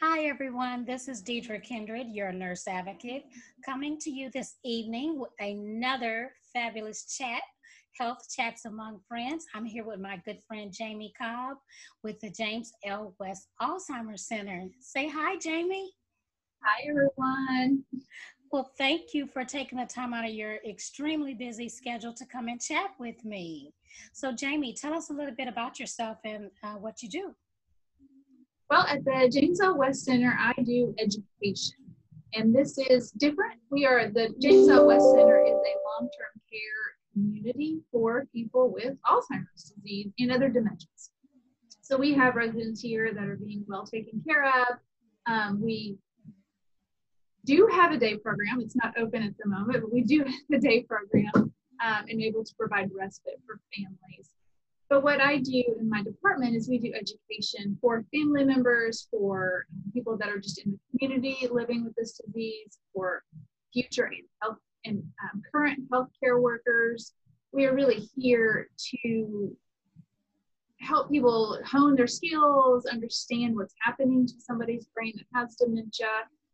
Hi, everyone. This is Deidre Kindred, your nurse advocate, coming to you this evening with another fabulous chat, Health Chats Among Friends. I'm here with my good friend Jamie Cobb with the James L. West Alzheimer's Center. Say hi, Jamie. Hi, everyone. Well, thank you for taking the time out of your extremely busy schedule to come and chat with me. So, Jamie, tell us a little bit about yourself and uh, what you do. Well, at the James L. West Center, I do education. And this is different. We are the James L. West Center is a long term care community for people with Alzheimer's disease and other dementias. So we have residents here that are being well taken care of. Um, we do have a day program. It's not open at the moment, but we do have a day program um, and able to provide respite for families. But what I do in my department is we do education for family members, for people that are just in the community living with this disease, for future and health and um, current healthcare workers. We are really here to help people hone their skills, understand what's happening to somebody's brain that has dementia,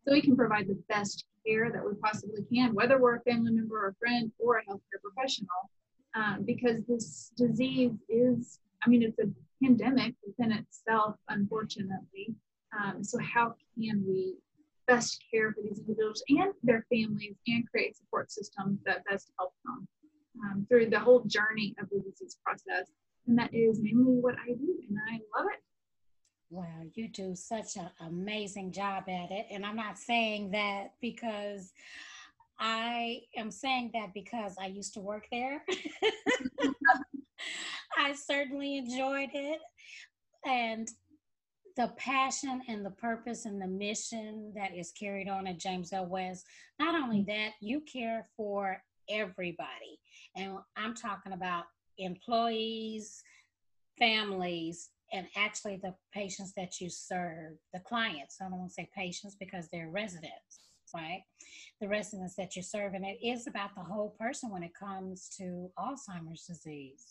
so we can provide the best care that we possibly can, whether we're a family member or a friend or a healthcare professional um, because this disease is, I mean, it's a pandemic within itself, unfortunately. Um, so, how can we best care for these individuals and their families and create support systems that best help them um, through the whole journey of the disease process? And that is mainly what I do, and I love it. Wow, you do such an amazing job at it. And I'm not saying that because I am saying that because I used to work there. I certainly enjoyed it. And the passion and the purpose and the mission that is carried on at James L. West, not only mm. that, you care for everybody. And I'm talking about employees, families, and actually the patients that you serve, the clients. I don't want to say patients because they're residents right? The residents that you serve. And it is about the whole person when it comes to Alzheimer's disease.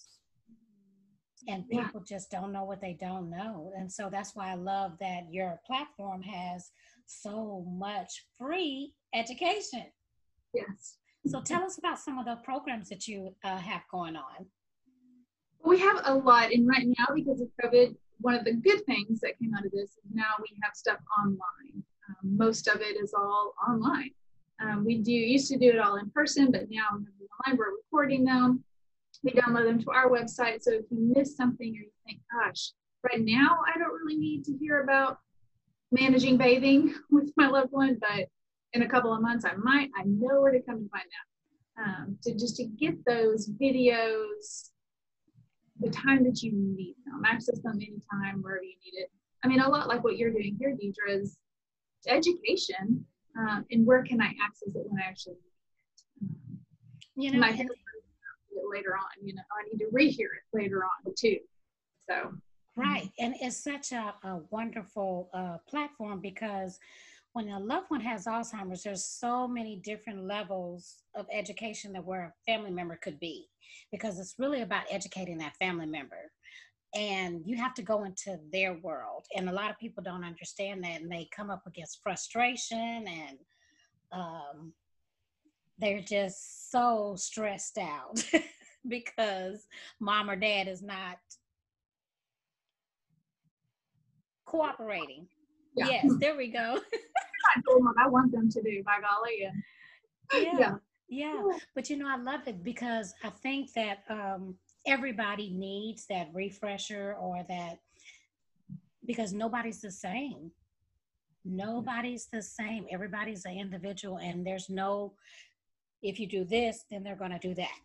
And people yeah. just don't know what they don't know. And so that's why I love that your platform has so much free education. Yes. So tell us about some of the programs that you uh, have going on. We have a lot, and right now, because of COVID, one of the good things that came out of this is now we have stuff online. Um, most of it is all online. Um, we do used to do it all in person, but now online we're recording them. We download them to our website. So if you miss something or you think, gosh, right now I don't really need to hear about managing bathing with my loved one, but in a couple of months I might, I know where to come and find out. Um, to just to get those videos the time that you need them, access them anytime, wherever you need it. I mean, a lot like what you're doing here, Deidre, is education um, and where can I access it when I actually need it. Um, you know, my and, later on, you know, I need to rehear it later on too. So right, and it's such a, a wonderful uh, platform because when a loved one has Alzheimer's, there's so many different levels of education that where a family member could be, because it's really about educating that family member and you have to go into their world and a lot of people don't understand that and they come up against frustration and um, they're just so stressed out because mom or dad is not cooperating yeah. yes there we go i want them to do by golly yeah. yeah yeah but you know i love it because i think that um, everybody needs that refresher or that because nobody's the same. Nobody's the same. Everybody's an individual, and there's no, if you do this, then they're going to do that.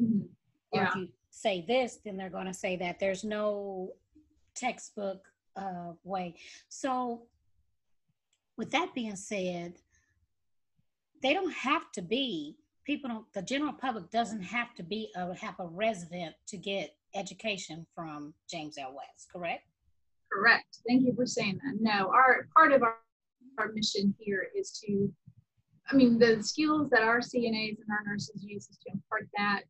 Mm-hmm. Yeah. Or if you say this, then they're going to say that. There's no textbook uh, way. So, with that being said, they don't have to be people don't the general public doesn't have to be a have a resident to get education from James L. West, correct? Correct. Thank you for saying that. No, our part of our, our mission here is to I mean the skills that our CNAs and our nurses use is to impart that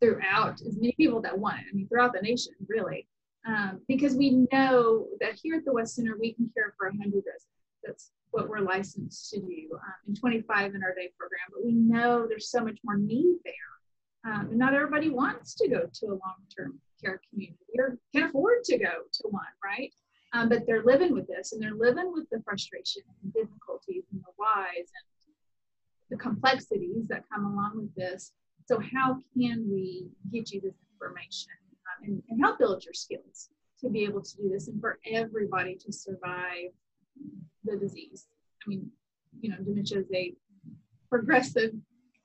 throughout as many people that want it. I mean throughout the nation, really. Um, because we know that here at the West Center, we can care for 100 residents. That's what we're licensed to do um, and 25 in our day program. But we know there's so much more need there. Um, and not everybody wants to go to a long term care community or can afford to go to one, right? Um, but they're living with this and they're living with the frustration and difficulties and the whys and the complexities that come along with this. So, how can we get you this information um, and, and help build your skills to be able to do this and for everybody to survive the disease? I mean, you know, dementia is a progressive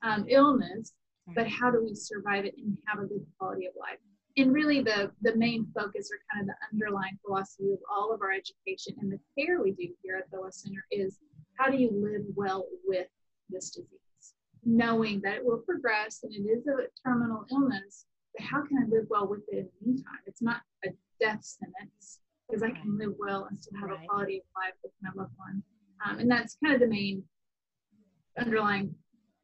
um, illness, but how do we survive it and have a good quality of life? and really the the main focus or kind of the underlying philosophy of all of our education and the care we do here at the West Center is how do you live well with this disease, knowing that it will progress and it is a terminal illness, but how can I live well with it in the meantime? It's not a death sentence because I can live well and still have right. a quality of life with my loved one. Um, and that's kind of the main underlying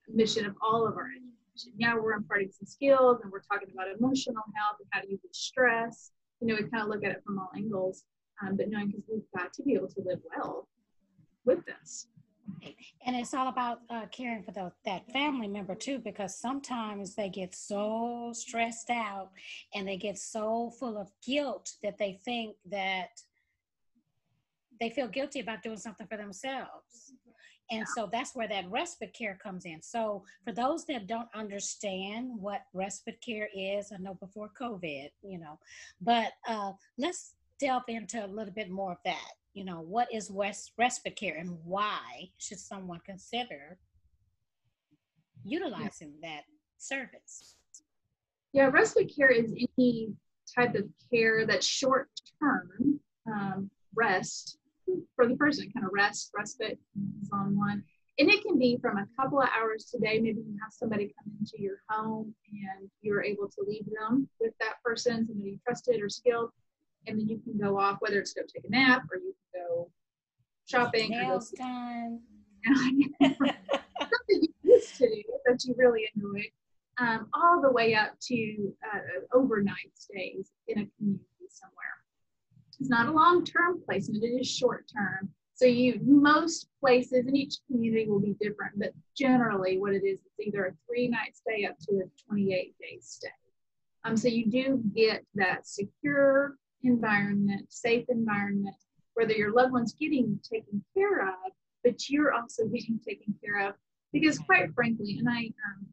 mission of all of our education yeah, we're imparting some skills and we're talking about emotional health and how to you stress. You know, we kind of look at it from all angles, um, but knowing because we've got to be able to live well with this. And it's all about uh, caring for the, that family member too, because sometimes they get so stressed out and they get so full of guilt that they think that they feel guilty about doing something for themselves. And so that's where that respite care comes in. So for those that don't understand what respite care is, I know before COVID, you know, but uh, let's delve into a little bit more of that. You know, what is West respite care and why should someone consider utilizing that service? Yeah, respite care is any type of care that's short term um, rest for the person, kind of rest, respite is on one. And it can be from a couple of hours today. Maybe you have somebody come into your home and you're able to leave them with that person, somebody you trusted or skilled, and then you can go off, whether it's go take a nap or you go shopping. Nails done. Something you used to do that you really enjoy, um, all the way up to uh, overnight stays in a community somewhere. It's not a long-term placement, it is short-term. So you most places in each community will be different, but generally what it is, it's either a three-night stay up to a 28-day stay. Um, so you do get that secure environment, safe environment, whether your loved one's getting taken care of, but you're also getting taken care of. Because quite frankly, and I um,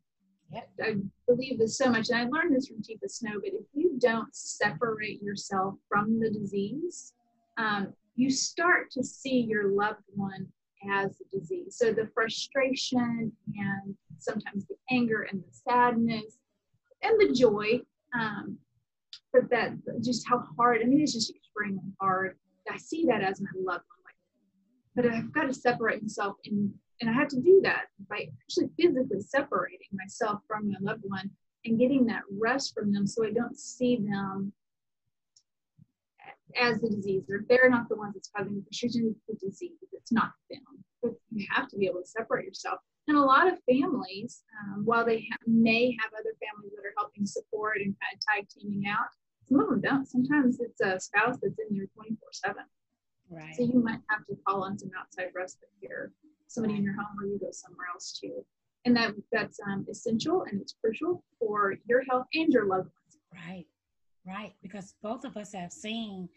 I believe this so much, and I learned this from Teepa Snow, but if you don't separate yourself from the disease, um, you start to see your loved one as a disease. So the frustration and sometimes the anger and the sadness and the joy, um, but that just how hard, I mean, it's just extremely hard. I see that as my loved one. Like, but I've got to separate myself and and I have to do that by actually physically separating myself from my loved one and getting that rest from them so I don't see them as the disease or they're not the ones that's causing the disease it's not them but you have to be able to separate yourself and a lot of families um, while they ha- may have other families that are helping support and kind of tag teaming out some of them don't sometimes it's a spouse that's in there 24 7 right so you might have to call on some outside respite care somebody in your home or you go somewhere else too. And that that's um, essential and it's crucial for your health and your loved ones. Right, right. Because both of us have seen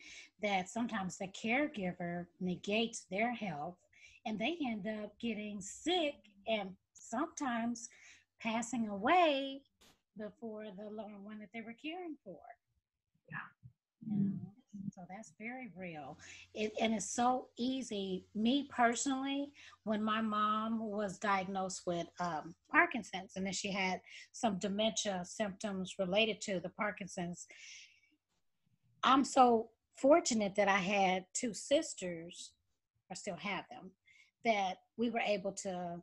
that sometimes the caregiver negates their health and they end up getting sick and sometimes passing away before the loved one that they were caring for. Yeah. So that's very real. It, and it's so easy. Me personally, when my mom was diagnosed with um, Parkinson's and then she had some dementia symptoms related to the Parkinson's, I'm so fortunate that I had two sisters, I still have them, that we were able to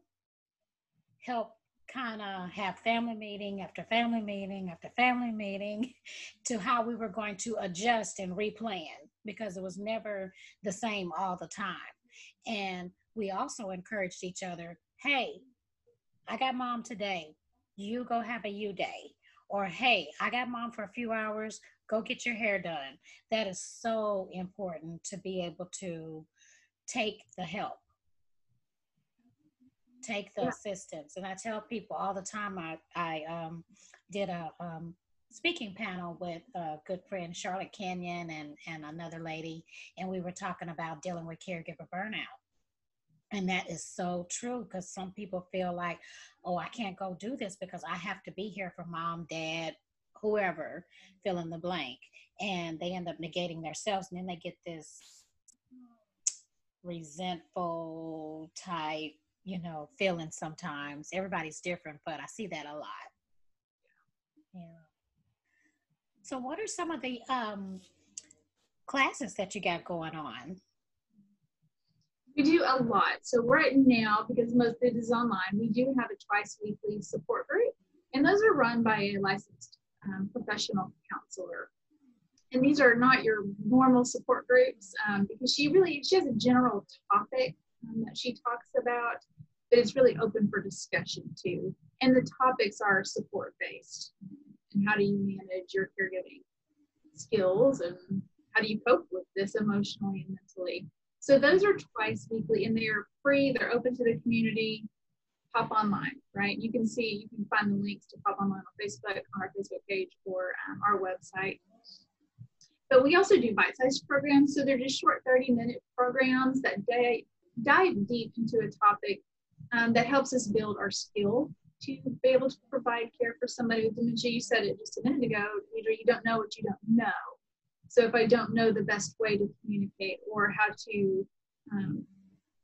help kind of have family meeting after family meeting after family meeting to how we were going to adjust and replan because it was never the same all the time. And we also encouraged each other hey, I got mom today. You go have a you day. Or hey, I got mom for a few hours. go get your hair done. That is so important to be able to take the help, take the yeah. assistance. And I tell people all the time. I I um, did a um, speaking panel with a good friend Charlotte Kenyon and and another lady, and we were talking about dealing with caregiver burnout. And that is so true because some people feel like, oh, I can't go do this because I have to be here for mom, dad, whoever, fill in the blank. And they end up negating themselves and then they get this resentful type, you know, feeling sometimes. Everybody's different, but I see that a lot. Yeah. So, what are some of the um, classes that you got going on? We do a lot. So right now, because most of it is online, we do have a twice weekly support group, and those are run by a licensed um, professional counselor. And these are not your normal support groups um, because she really she has a general topic um, that she talks about, but it's really open for discussion too. And the topics are support based. And how do you manage your caregiving skills and how do you cope with this emotionally and mentally? So those are twice weekly and they're free, they're open to the community. Pop online, right? You can see, you can find the links to Pop Online on Facebook, on our Facebook page, or um, our website. But we also do bite sized programs. So they're just short 30 minute programs that dive deep into a topic um, that helps us build our skill to be able to provide care for somebody with dementia. You said it just a minute ago, Deidre, you don't know what you don't know. So if I don't know the best way to communicate or how to um,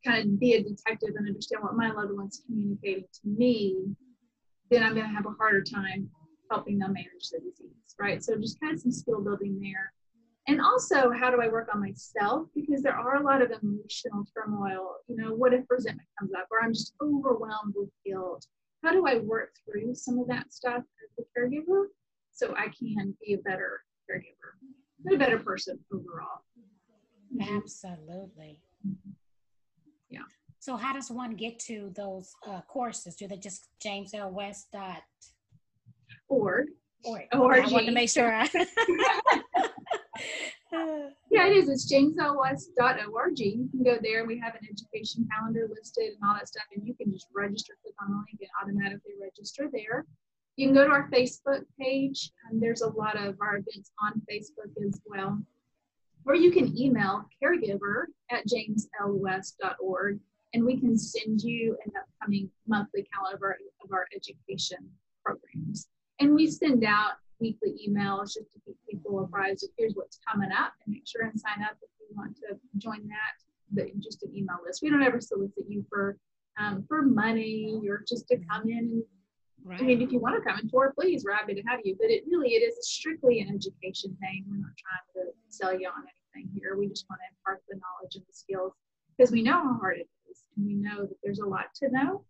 kind of be a detective and understand what my loved one's communicating to me, then I'm going to have a harder time helping them manage the disease, right? So just kind of some skill building there. And also, how do I work on myself? Because there are a lot of emotional turmoil. You know, what if resentment comes up or I'm just overwhelmed with guilt? How do I work through some of that stuff as a caregiver so I can be a better caregiver? a better person overall. Absolutely. Yeah. So how does one get to those uh, courses? Do they just James L. West dot org? Org. I want to make sure. I yeah, it is. It's jameslwest.org. You can go there. We have an education calendar listed and all that stuff, and you can just register, click on the link, and automatically register there. You can go to our Facebook page, and there's a lot of our events on Facebook as well. Or you can email caregiver at jameslwest.org, and we can send you an upcoming monthly calendar of our education programs. And we send out weekly emails just to keep people apprised of here's what's coming up and make sure and sign up if you want to join that. The, just an email list. We don't ever solicit you for um, for money or just to come in and Right. I mean, if you want to come and tour, please, we're happy to have you. But it really, it is strictly an education thing. We're not trying to sell you on anything here. We just want to impart the knowledge and the skills because we know how hard it is, and we know that there's a lot to know.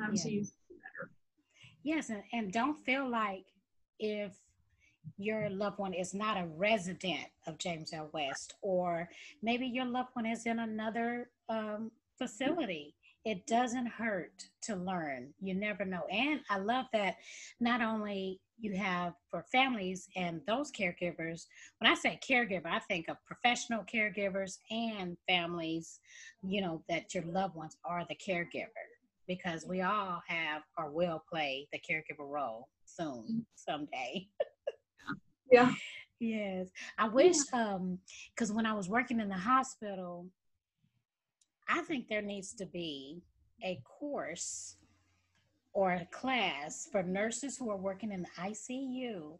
Um, yes. So you better. Yes, and, and don't feel like if your loved one is not a resident of James L. West, or maybe your loved one is in another um, facility it doesn't hurt to learn. You never know. And I love that not only you have for families and those caregivers, when I say caregiver, I think of professional caregivers and families, you know, that your loved ones are the caregiver because we all have or will play the caregiver role soon, someday. yeah. Yes. I wish, um, because when I was working in the hospital, I think there needs to be a course or a class for nurses who are working in the ICU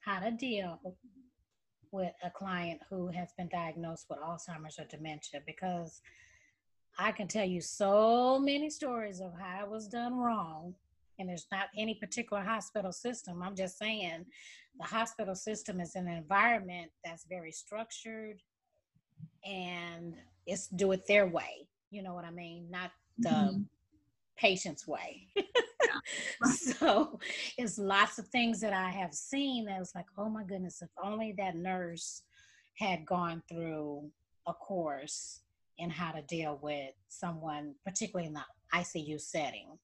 how to deal with a client who has been diagnosed with Alzheimer's or dementia because I can tell you so many stories of how it was done wrong. And there's not any particular hospital system. I'm just saying the hospital system is an environment that's very structured and it's do it their way. You know what I mean? Not the mm-hmm. patient's way. so it's lots of things that I have seen that was like, oh my goodness, if only that nurse had gone through a course in how to deal with someone, particularly in the ICU setting.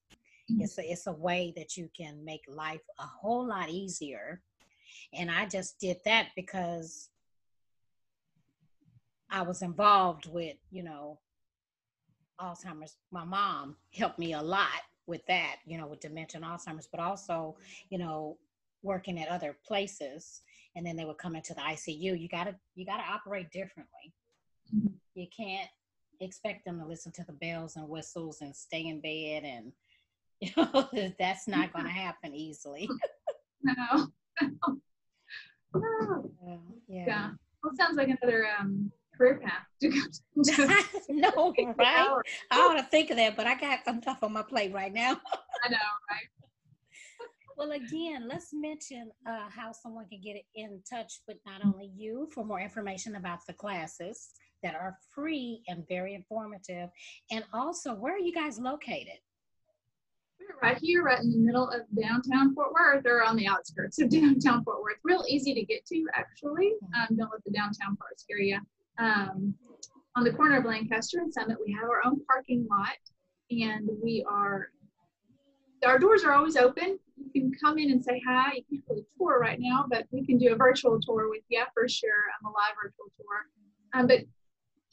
Mm-hmm. It's a, it's a way that you can make life a whole lot easier And I just did that because I was involved with, you know, Alzheimer's. My mom helped me a lot with that, you know, with dementia and Alzheimer's, but also, you know, working at other places. And then they would come into the ICU. You gotta you gotta operate differently. Mhm. You can't expect them to listen to the bells and whistles and stay in bed and you know that's not gonna happen easily. No. Oh, Yeah. yeah. Well, sounds like another um, career path to go to. no, right? I ought to think of that, but I got enough on my plate right now. I know, right? Well, again, let's mention uh, how someone can get in touch with not only you for more information about the classes that are free and very informative, and also where are you guys located? Right here, right in the middle of downtown Fort Worth, or on the outskirts of downtown Fort Worth. Real easy to get to, actually. Um, don't let the downtown part scare you. Um, on the corner of Lancaster and Summit, we have our own parking lot, and we are our doors are always open. You can come in and say hi. You can't really tour right now, but we can do a virtual tour with you for sure. I'm a live virtual tour. Um, but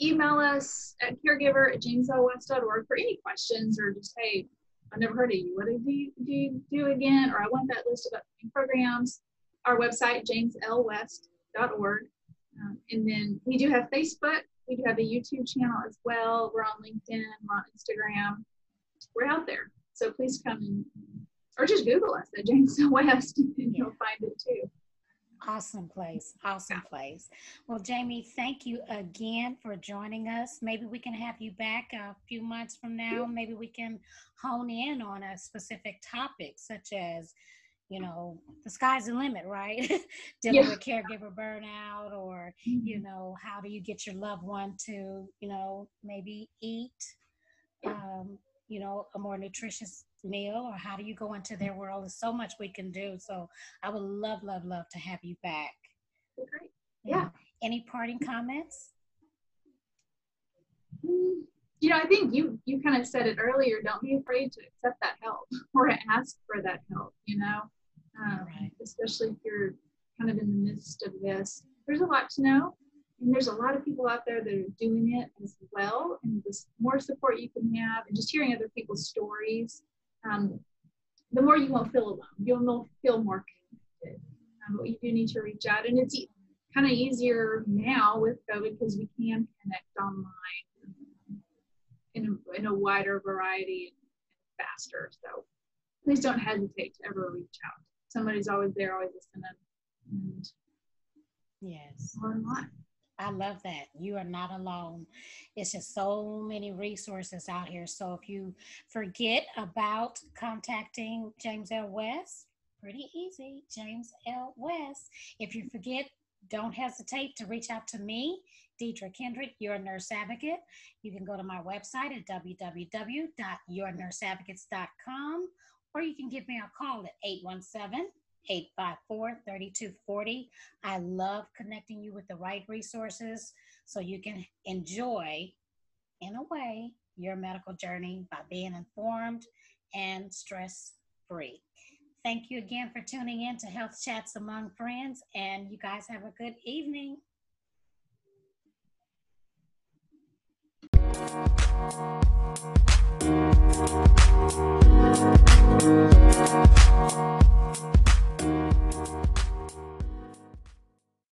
email us at caregiver at jameslwest.org for any questions or just, hey, I never heard of you. What do you do, you do again? Or I want that list of upcoming programs. Our website, jameslwest.org. Um, and then we do have Facebook. We do have a YouTube channel as well. We're on LinkedIn, we're on Instagram. We're out there. So please come and, or just Google us at James West and you'll find it too. Awesome place. Awesome place. Well, Jamie, thank you again for joining us. Maybe we can have you back a few months from now. Maybe we can hone in on a specific topic, such as, you know, the sky's the limit, right? Dealing Yeah. with caregiver burnout, or, you know, how do you get your loved one to, you know, maybe eat, um, you know, a more nutritious meal, or how do you go into their world? There's so much we can do. So I would love, love, love to have you back. Great. Yeah. Any parting comments? Mm, You know, I think you you kind of said it earlier. Don't be afraid to accept that help or ask for that help. You know, um, Right. especially if you're kind of in the midst of this. There's a lot to know, and there's a lot of people out there that are doing it as well. And the more support you can have, and just hearing other people's stories, um, the more you won't feel alone. You'll feel more connected. Um, but you do need to reach out, and it's e- kind of easier now with COVID because we can connect online in a, in a wider variety and faster. So please don't hesitate to ever reach out. Somebody's always there, always listening, and Yes. lot. I love that. You are not alone. It's just so many resources out here. So if you forget about contacting James L. West, pretty easy, James L. West. If you forget, don't hesitate to reach out to me, Deidre Kendrick, your nurse advocate. You can go to my website at www.yournurseadvocates.com or you can give me a call at 817 854 3240. I love connecting you with the right resources so you can enjoy, in a way, your medical journey by being informed and stress free. Thank you again for tuning in to Health Chats Among Friends, and you guys have a good evening. You.